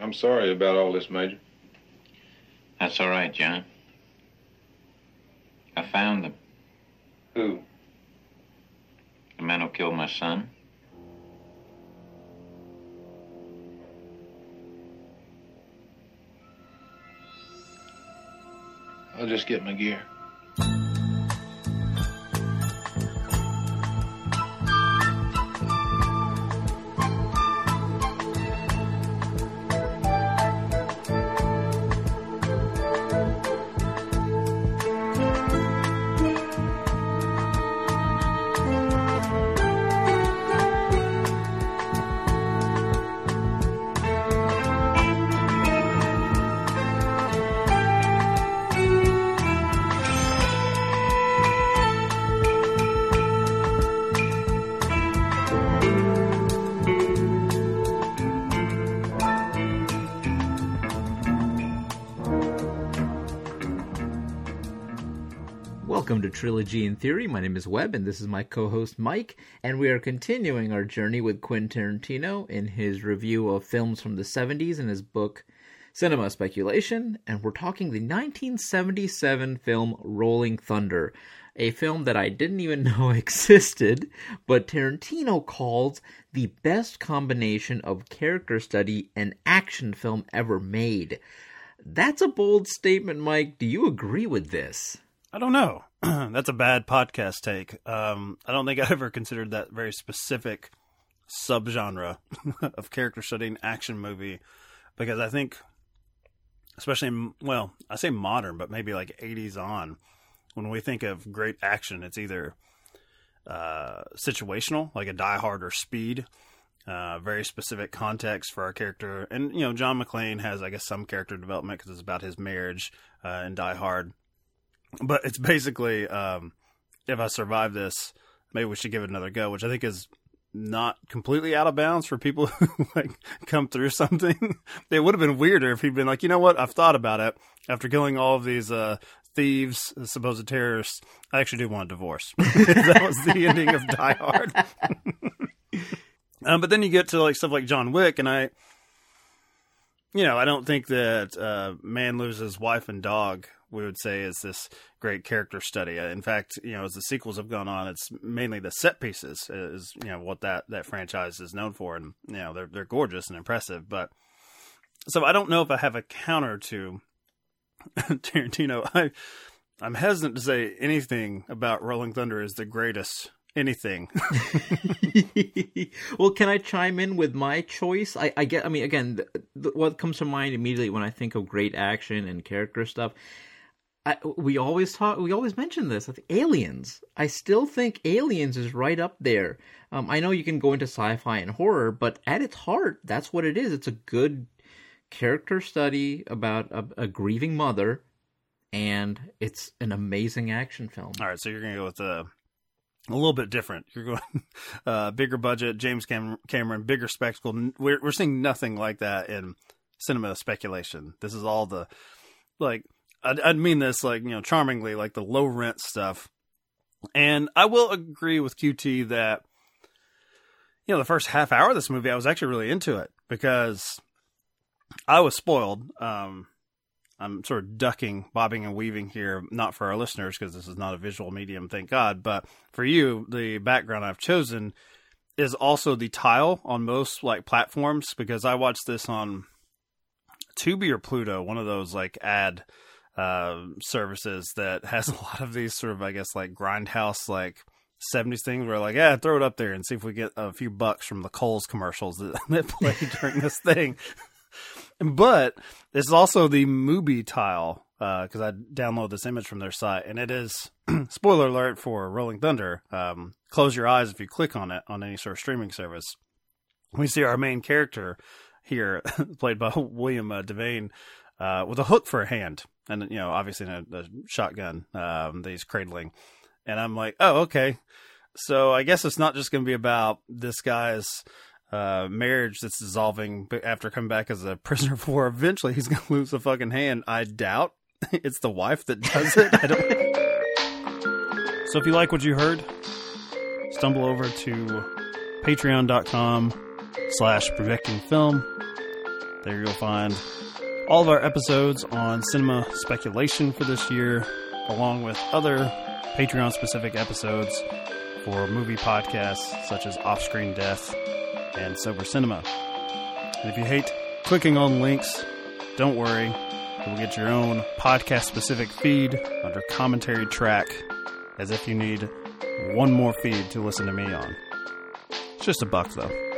I'm sorry about all this, Major. That's all right, John. I found them. Who? The man who killed my son. I'll just get my gear. Welcome to Trilogy in Theory. My name is Webb, and this is my co host Mike. And we are continuing our journey with Quentin Tarantino in his review of films from the 70s in his book Cinema Speculation. And we're talking the 1977 film Rolling Thunder, a film that I didn't even know existed, but Tarantino calls the best combination of character study and action film ever made. That's a bold statement, Mike. Do you agree with this? I don't know. That's a bad podcast take. Um, I don't think I ever considered that very specific subgenre of character studying action movie because I think, especially, in, well, I say modern, but maybe like 80s on, when we think of great action, it's either uh, situational, like a Die Hard or Speed, uh, very specific context for our character. And, you know, John McClane has, I guess, some character development because it's about his marriage uh, in Die Hard but it's basically um, if I survive this, maybe we should give it another go, which I think is not completely out of bounds for people who like come through something. it would have been weirder if he'd been like, you know what, I've thought about it after killing all of these uh, thieves, supposed terrorists. I actually do want a divorce. that was the ending of Die Hard. um, but then you get to like stuff like John Wick, and I, you know, I don't think that uh, man loses wife and dog we would say is this great character study. Uh, in fact, you know, as the sequels have gone on, it's mainly the set pieces is you know what that that franchise is known for, and you know they're they're gorgeous and impressive. But so I don't know if I have a counter to Tarantino. I I'm hesitant to say anything about Rolling Thunder is the greatest anything. well, can I chime in with my choice? I, I get. I mean, again, the, the, what comes to mind immediately when I think of great action and character stuff I, we always talk. We always mention this. I think Aliens. I still think Aliens is right up there. Um, I know you can go into sci-fi and horror, but at its heart, that's what it is. It's a good character study about a, a grieving mother, and it's an amazing action film. All right, so you're gonna go with a a little bit different. You're going uh, bigger budget, James Cam- Cameron, bigger spectacle. We're we're seeing nothing like that in cinema speculation. This is all the like I'd, I'd mean this like you know charmingly, like the low rent stuff. And I will agree with QT that you know the first half hour of this movie, I was actually really into it because I was spoiled. Um, I'm sort of ducking, bobbing, and weaving here, not for our listeners because this is not a visual medium, thank God. But for you, the background I've chosen is also the tile on most like platforms because I watched this on Tubi or Pluto, one of those like ad uh, services that has a lot of these sort of, I guess, like grindhouse, like 70s things where like, yeah, throw it up there and see if we get a few bucks from the Coles commercials that, that play during this thing. but this is also the movie tile because uh, I download this image from their site, and it is spoiler alert for Rolling Thunder. Um, close your eyes if you click on it on any sort of streaming service. We see our main character here, played by William uh, Devane, uh, with a hook for a hand, and you know, obviously a, a shotgun um, that he's cradling. And I'm like, oh, okay. So I guess it's not just going to be about this guy's uh, marriage that's dissolving after coming back as a prisoner of war. Eventually, he's going to lose a fucking hand. I doubt it's the wife that does it. I don't. so if you like what you heard, stumble over to patreon.com slash projecting film There you'll find all of our episodes on cinema speculation for this year, along with other Patreon specific episodes for movie podcasts such as Off Screen Death and Sober Cinema. And if you hate clicking on links, don't worry. You'll get your own podcast specific feed under commentary track as if you need one more feed to listen to me on. It's just a buck though.